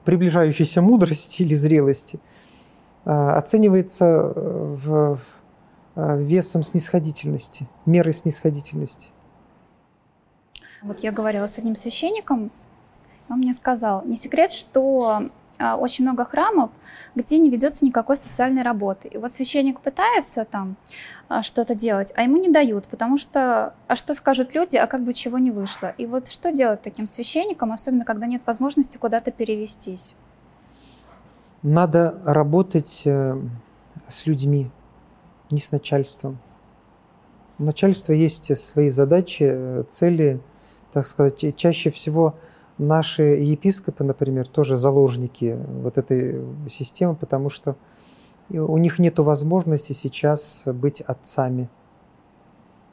приближающейся мудрости или зрелости оценивается в весом снисходительности, мерой снисходительности. Вот я говорила с одним священником, он мне сказал, не секрет, что а, очень много храмов, где не ведется никакой социальной работы. И вот священник пытается там а, что-то делать, а ему не дают, потому что, а что скажут люди, а как бы чего не вышло. И вот что делать таким священникам, особенно когда нет возможности куда-то перевестись? Надо работать э, с людьми, не с начальством. У начальства есть свои задачи, цели, так сказать, чаще всего наши епископы, например, тоже заложники вот этой системы, потому что у них нет возможности сейчас быть отцами.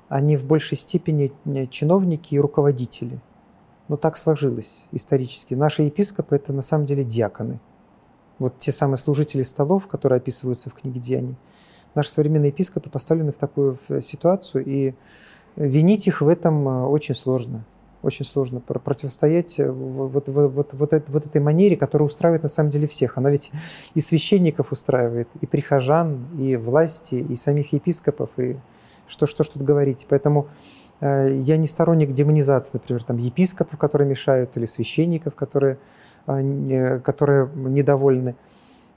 Они в большей степени чиновники и руководители. Но так сложилось исторически. Наши епископы – это на самом деле диаконы. Вот те самые служители столов, которые описываются в книге «Деяний». Наши современные епископы поставлены в такую ситуацию, и винить их в этом э, очень сложно очень сложно противостоять э, вот, вот, вот, вот, этой манере, которая устраивает на самом деле всех. Она ведь и священников устраивает, и прихожан, и власти, и самих епископов, и что, что ж тут говорить. Поэтому э, я не сторонник демонизации, например, там, епископов, которые мешают, или священников, которые, э, которые недовольны.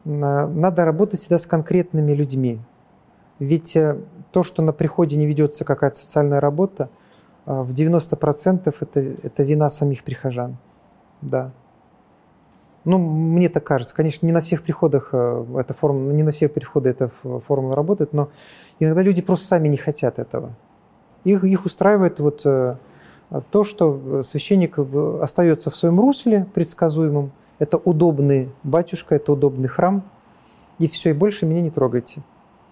Надо работать всегда с конкретными людьми. Ведь то, что на приходе не ведется какая-то социальная работа – а, в 90% это, это вина самих прихожан. Да. Ну, мне так кажется. Конечно, не на всех приходах э, эта формула, не на всех приходах эта формула работает, но иногда люди просто сами не хотят этого. Их, их устраивает вот э, то, что священник остается в своем русле предсказуемом. Это удобный батюшка, это удобный храм, и все, и больше меня не трогайте.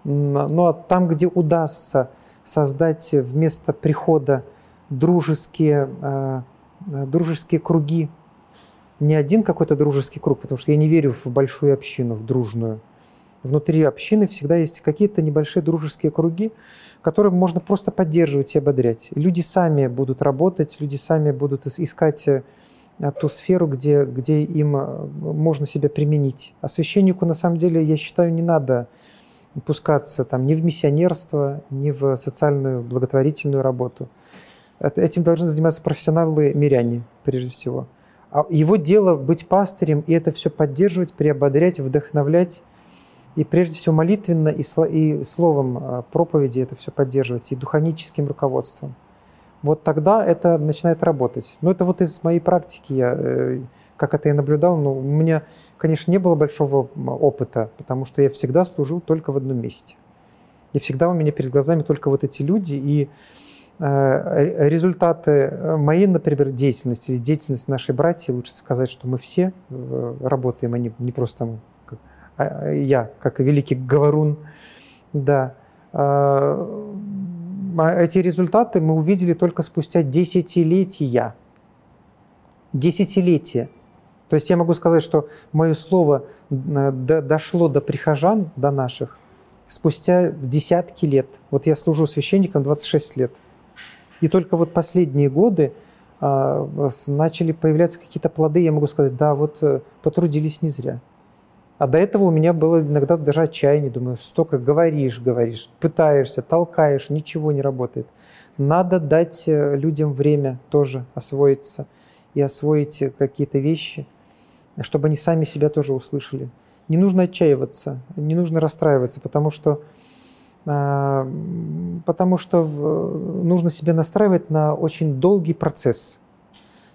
Ну а там, где удастся создать вместо прихода дружеские, э, э, дружеские круги. Не один какой-то дружеский круг, потому что я не верю в большую общину, в дружную. Внутри общины всегда есть какие-то небольшие дружеские круги, которые можно просто поддерживать и ободрять. Люди сами будут работать, люди сами будут искать э, ту сферу, где, где им можно себя применить. А священнику, на самом деле, я считаю, не надо пускаться там, ни в миссионерство, ни в социальную благотворительную работу. Этим должны заниматься профессионалы-миряне, прежде всего. А его дело быть пастырем и это все поддерживать, приободрять, вдохновлять. И прежде всего молитвенно и, и словом а, проповеди это все поддерживать, и духовническим руководством. Вот тогда это начинает работать. Но это вот из моей практики, я, э, как это я наблюдал, но у меня, конечно, не было большого опыта, потому что я всегда служил только в одном месте. И всегда у меня перед глазами только вот эти люди, и Э, результаты э, моей, например, деятельности, деятельности нашей братья, лучше сказать, что мы все работаем, а не, не просто как, а я, как великий говорун, да. Эти результаты мы увидели только спустя десятилетия. Десятилетия. То есть я могу сказать, что мое слово дошло до прихожан, до наших, спустя десятки лет. Вот я служу священником 26 лет. И только вот последние годы а, начали появляться какие-то плоды, я могу сказать, да, вот э, потрудились не зря. А до этого у меня было иногда даже отчаяние, думаю, столько говоришь, говоришь, пытаешься, толкаешь, ничего не работает. Надо дать э, людям время тоже освоиться и освоить э, какие-то вещи, чтобы они сами себя тоже услышали. Не нужно отчаиваться, не нужно расстраиваться, потому что а, потому что нужно себя настраивать на очень долгий процесс.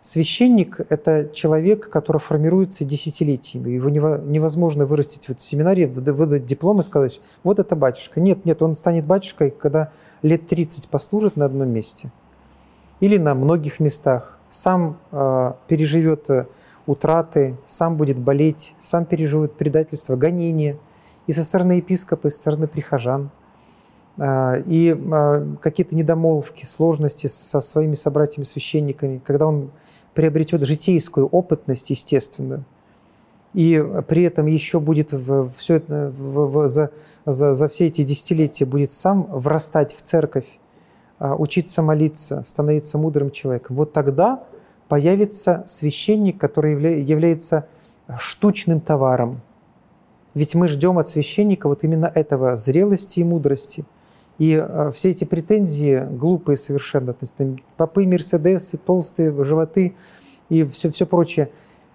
Священник – это человек, который формируется десятилетиями. Его невозможно вырастить в семинаре, выдать диплом и сказать, вот это батюшка. Нет, нет, он станет батюшкой, когда лет 30 послужит на одном месте или на многих местах, сам э, переживет утраты, сам будет болеть, сам переживет предательство, гонение и со стороны епископа, и со стороны прихожан – а, и а, какие-то недомолвки, сложности со своими собратьями-священниками, когда он приобретет житейскую опытность естественную, и при этом еще будет в, все это, в, в, за, за, за все эти десятилетия будет сам врастать в церковь, а, учиться молиться, становиться мудрым человеком, вот тогда появится священник, который явля, является штучным товаром. Ведь мы ждем от священника вот именно этого зрелости и мудрости – и э, все эти претензии глупые совершенно, то есть, там, попы, мерседесы, толстые животы и все, все прочее,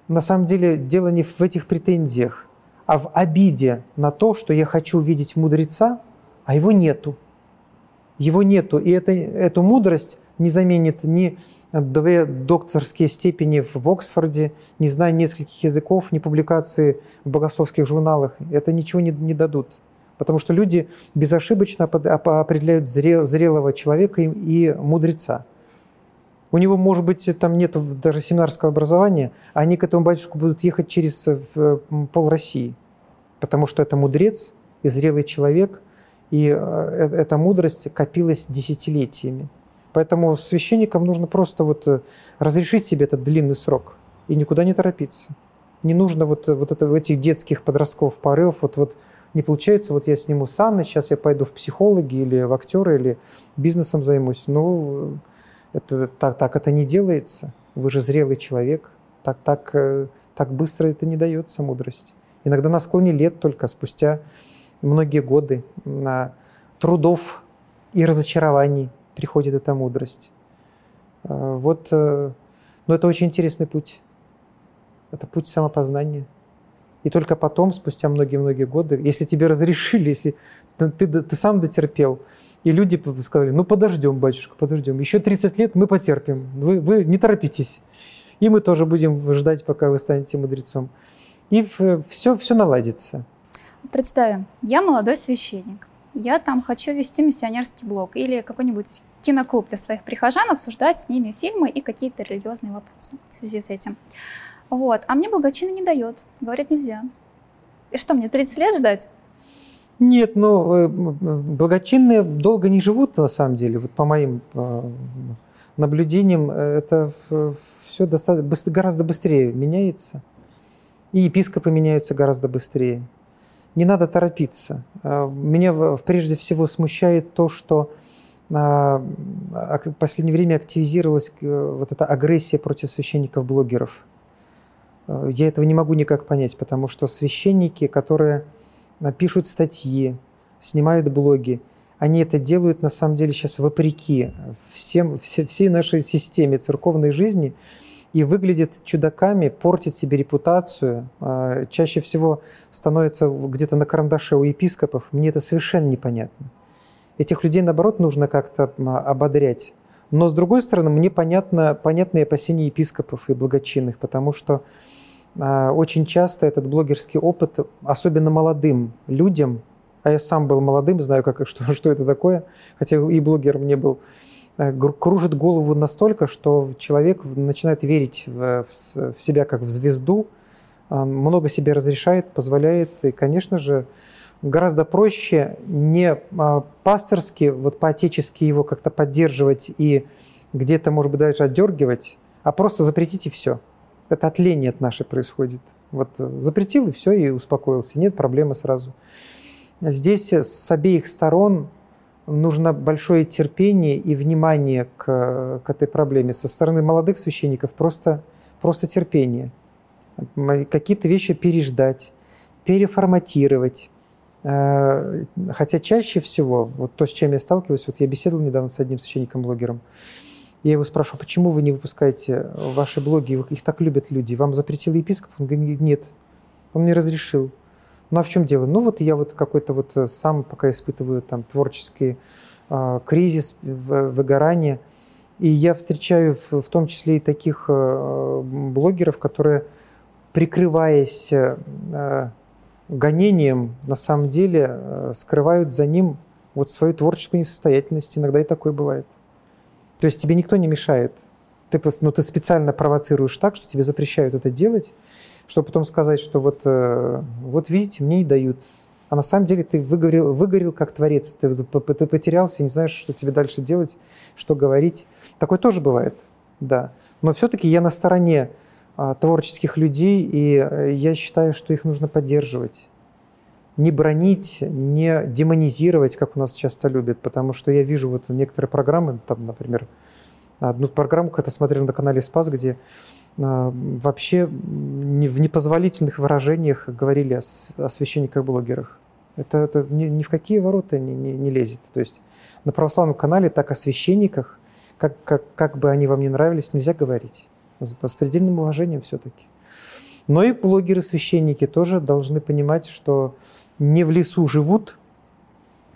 на самом деле дело не в этих претензиях, а в обиде на то, что я хочу видеть мудреца, а его нету. Его нету. И это, эту мудрость не заменит ни две докторские степени в Оксфорде, не зная нескольких языков, ни публикации в богословских журналах. Это ничего не, не дадут. Потому что люди безошибочно определяют зрелого человека и мудреца. У него, может быть, там нет даже семинарского образования, а они к этому батюшку будут ехать через пол России, потому что это мудрец и зрелый человек, и э, э, эта мудрость копилась десятилетиями. Поэтому священникам нужно просто вот э, разрешить себе этот длинный срок и никуда не торопиться. Не нужно вот, вот это, этих детских подростков порывов, вот, вот не получается, вот я сниму санны, сейчас я пойду в психологи или в актеры, или бизнесом займусь. Ну, это, так, так это не делается. Вы же зрелый человек. Так, так, э, так быстро это не дается, мудрость. Иногда на склоне лет только, спустя многие годы на трудов и разочарований приходит эта мудрость. Э, вот, э, но это очень интересный путь. Это путь самопознания. И только потом, спустя многие-многие годы, если тебе разрешили, если ты, ты, ты сам дотерпел, и люди сказали, ну подождем, батюшка, подождем. Еще 30 лет мы потерпим. Вы, вы не торопитесь. И мы тоже будем ждать, пока вы станете мудрецом. И все, все наладится. Представим, я молодой священник. Я там хочу вести миссионерский блог или какой-нибудь киноклуб для своих прихожан, обсуждать с ними фильмы и какие-то религиозные вопросы в связи с этим. Вот. А мне благочина не дает. Говорят, нельзя. И что, мне 30 лет ждать? Нет, ну, э, благочинные долго не живут, на самом деле. Вот по моим э, наблюдениям, э, это все достаточно, гораздо быстрее меняется. И епископы меняются гораздо быстрее. Не надо торопиться. Меня прежде всего смущает то, что в последнее время активизировалась вот эта агрессия против священников-блогеров. Э, я этого не могу никак понять, потому что священники, которые э, пишут статьи, снимают блоги, они это делают на самом деле сейчас вопреки всем, все, всей нашей системе церковной жизни и выглядят чудаками, портят себе репутацию, э, чаще всего становятся где-то на карандаше у епископов. Мне это совершенно непонятно. Этих людей, наоборот, нужно как-то ободрять. Но, с другой стороны, мне понятно, понятны опасения епископов и благочинных, потому что очень часто этот блогерский опыт, особенно молодым людям, а я сам был молодым, знаю, как, что, что это такое, хотя и блогером не был, э, кружит голову настолько, что человек начинает верить в, в, в себя как в звезду, много себе разрешает, позволяет, и, конечно же, гораздо проще не а, пасторски, вот по-отечески его как-то поддерживать и где-то, может быть, даже отдергивать, а просто запретить и все – это отление от нашей происходит. Вот э, запретил и все, и успокоился. Нет проблемы сразу. Здесь с обеих сторон нужно большое терпение и внимание к, к этой проблеме. Со стороны молодых священников просто, просто терпение. Какие-то вещи переждать, переформатировать. Э, хотя чаще всего, вот то, с чем я сталкиваюсь, вот я беседовал недавно с одним священником-блогером, я его спрашиваю, почему вы не выпускаете ваши блоги, их так любят люди, вам запретил епископ? Он говорит, нет, он мне разрешил. Ну а в чем дело? Ну вот я вот какой-то вот э, сам пока испытываю там творческий э, кризис, выгорание, и я встречаю в, в том числе и таких э, блогеров, которые, прикрываясь э, гонением, на самом деле э, скрывают за ним вот свою творческую несостоятельность. Иногда и такое бывает. То есть тебе никто не мешает. Ты, ну, ты специально провоцируешь так, что тебе запрещают это делать, чтобы потом сказать, что вот, э, вот видите, мне и дают. А на самом деле ты выгорел, выгорел как творец, ты, ты потерялся, не знаешь, что тебе дальше делать, что говорить. Такое тоже бывает, да. Но все-таки я на стороне а, творческих людей, и э, я считаю, что их нужно поддерживать. Не бронить, не демонизировать, как у нас часто любят, потому что я вижу вот некоторые программы, там, например, одну программу когда смотрел на канале Спас, где а, вообще в непозволительных выражениях говорили о, священниках-блогерах. Это, это ни, ни в какие ворота не, не, не лезет. То есть на православном канале так о священниках, как, как, как бы они вам не нравились, нельзя говорить. С, с предельным уважением все-таки. Но и блогеры-священники тоже должны понимать, что не в лесу живут,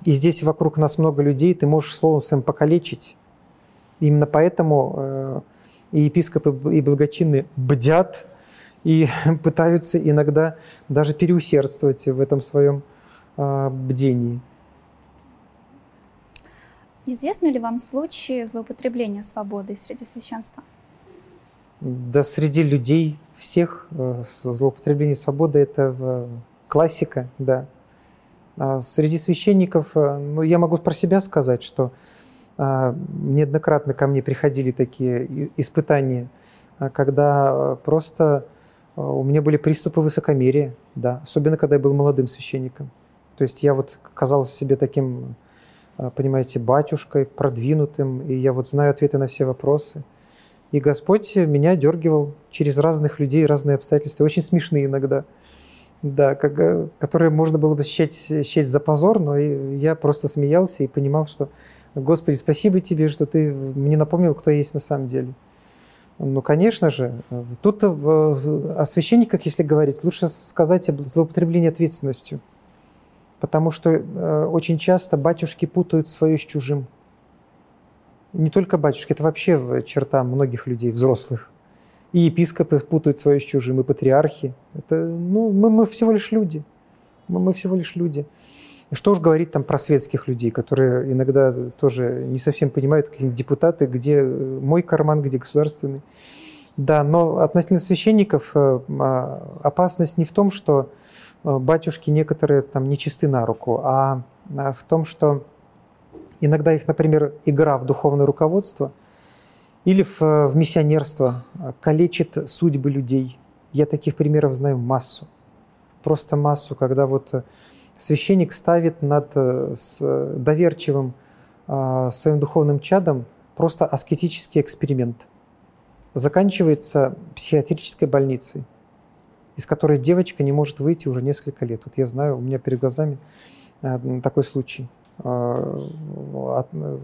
и здесь вокруг нас много людей, ты можешь словом своим покалечить. Именно поэтому э, и епископы, и благочинные бдят и пытаются иногда даже переусердствовать в этом своем а, бдении. Известны ли вам случаи злоупотребления свободой среди священства? Да, среди людей всех э, злоупотребление свободы – это классика, да. А среди священников, э, ну, я могу про себя сказать, что а, неоднократно ко мне приходили такие испытания, а, когда а, просто у меня были приступы высокомерия, да, особенно когда я был молодым священником. То есть я вот казался себе таким, понимаете, батюшкой, продвинутым, и я вот знаю ответы на все вопросы. И Господь меня дергивал через разных людей, разные обстоятельства, очень смешные иногда, да, как, э, которые можно было бы счесть, счесть за позор, но я просто смеялся и понимал, что Господи, спасибо тебе, что ты мне напомнил, кто есть на самом деле. Ну, конечно же, тут о священниках, если говорить, лучше сказать об злоупотреблении ответственностью. Потому что э, очень часто батюшки путают свое с чужим. Не только батюшки, это вообще черта многих людей, взрослых. И епископы путают свое с чужим, и патриархи. Это, ну, мы, мы всего лишь люди. Мы, мы всего лишь люди. Что уж говорить там про светских людей, которые иногда тоже не совсем понимают, какие депутаты, где э, мой карман, где государственный. Да, но относительно священников э, а, опасность не в том, что э, батюшки некоторые там нечисты на руку, а, а в том, что иногда их, например, игра в духовное руководство или в, в миссионерство калечит судьбы людей. Я таких примеров знаю массу. Просто массу, когда вот священник ставит над э, с доверчивым своим духовным чадом просто аскетический эксперимент. Заканчивается психиатрической больницей, из которой девочка не может выйти уже несколько лет. Вот я знаю, у меня перед глазами э, такой случай.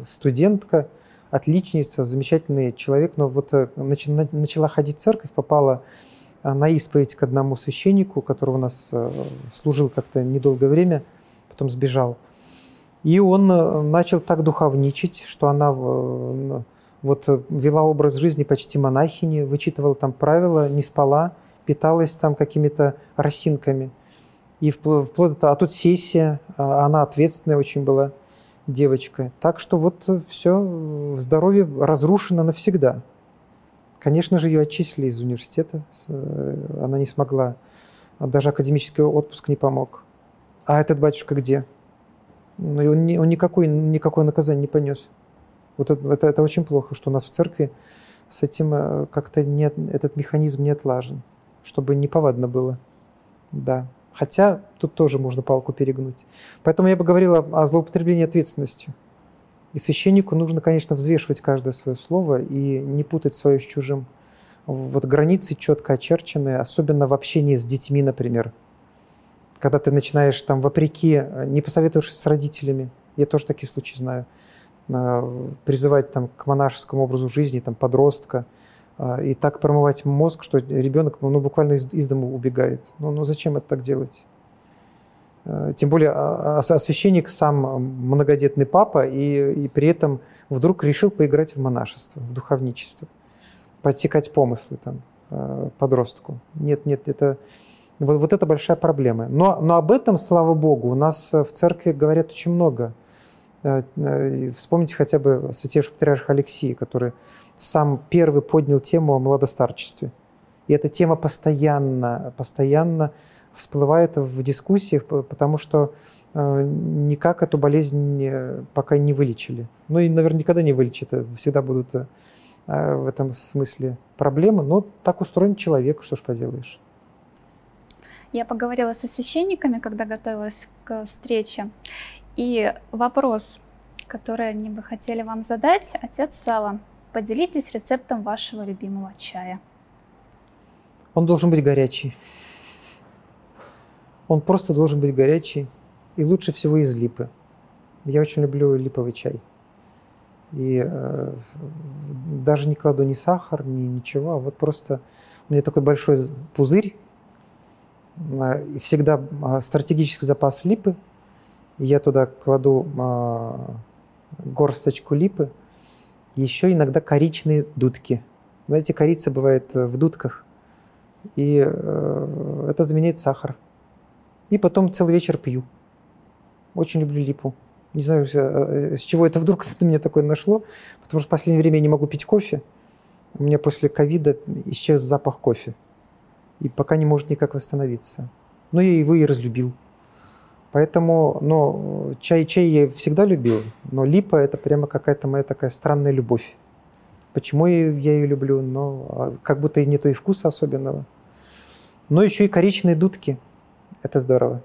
Студентка, отличница, замечательный человек, но вот э, начала ходить в церковь, попала а, на исповедь к одному священнику, который у нас э, служил как-то недолгое время, потом сбежал. И он э, начал так духовничать, что она э, вот вела образ жизни почти монахини, вычитывала там правила, не спала, питалась там какими-то росинками. И вплоть до... А тут сессия, а она ответственная очень была девочка. Так что вот все, здоровье разрушено навсегда. Конечно же, ее отчислили из университета. Э, она не смогла. Даже академический отпуск не помог. А этот батюшка где? Ну, он, не, он никакой, никакое наказание не понес. Вот это, это, это очень плохо, что у нас в церкви с этим э, как-то нет, этот механизм не отлажен, чтобы неповадно было. Да. Хотя тут тоже можно палку перегнуть. Поэтому я бы говорил о злоупотреблении ответственностью. И священнику нужно, конечно, взвешивать каждое свое слово и не путать свое с чужим. Вот границы четко очерчены, особенно в общении с детьми, например. Когда ты начинаешь там вопреки, не посоветовавшись с родителями, я тоже такие случаи знаю, призывать там к монашескому образу жизни, там подростка, и так промывать мозг, что ребенок ну, буквально из, из дома убегает. Ну, ну зачем это так делать? А, тем более а, священник сам многодетный папа, и, и при этом вдруг решил поиграть в монашество, в духовничество, подсекать помыслы там, подростку. Нет, нет, это вот, вот это большая проблема. Но, но об этом, слава богу, у нас в церкви говорят очень много. Э, э, вспомните хотя бы святейшего патриарха Алексия, который сам первый поднял тему о младостарчестве. И эта тема постоянно, постоянно всплывает в дискуссиях, потому что э, никак эту болезнь пока не вылечили. Ну и, наверное, никогда не вылечат. Всегда будут в этом смысле проблемы. Но так устроен человек, что ж поделаешь. Я поговорила со священниками, когда готовилась к встрече. И вопрос, который они бы хотели вам задать, отец Сала, поделитесь рецептом вашего любимого чая. Он должен быть горячий. Он просто должен быть горячий. И лучше всего из липы. Я очень люблю липовый чай. И э, даже не кладу ни сахар, ни ничего, а вот просто у меня такой большой пузырь, э, и всегда э, стратегический запас липы – я туда кладу а, горсточку липы, еще иногда коричные дудки. Знаете, корица бывает в дудках, и э, это заменяет сахар. И потом целый вечер пью. Очень люблю липу. Не знаю, э, с чего это вдруг на меня такое нашло, потому что в последнее время я не могу пить кофе. У меня после ковида исчез запах кофе. И пока не может никак восстановиться. Но я его и разлюбил. Поэтому, ну, чай-чай я всегда любил, но липа – это прямо какая-то моя такая странная любовь. Почему я ее люблю? Ну, а как будто и нету и вкуса особенного. Но еще и коричневые дудки. Это здорово.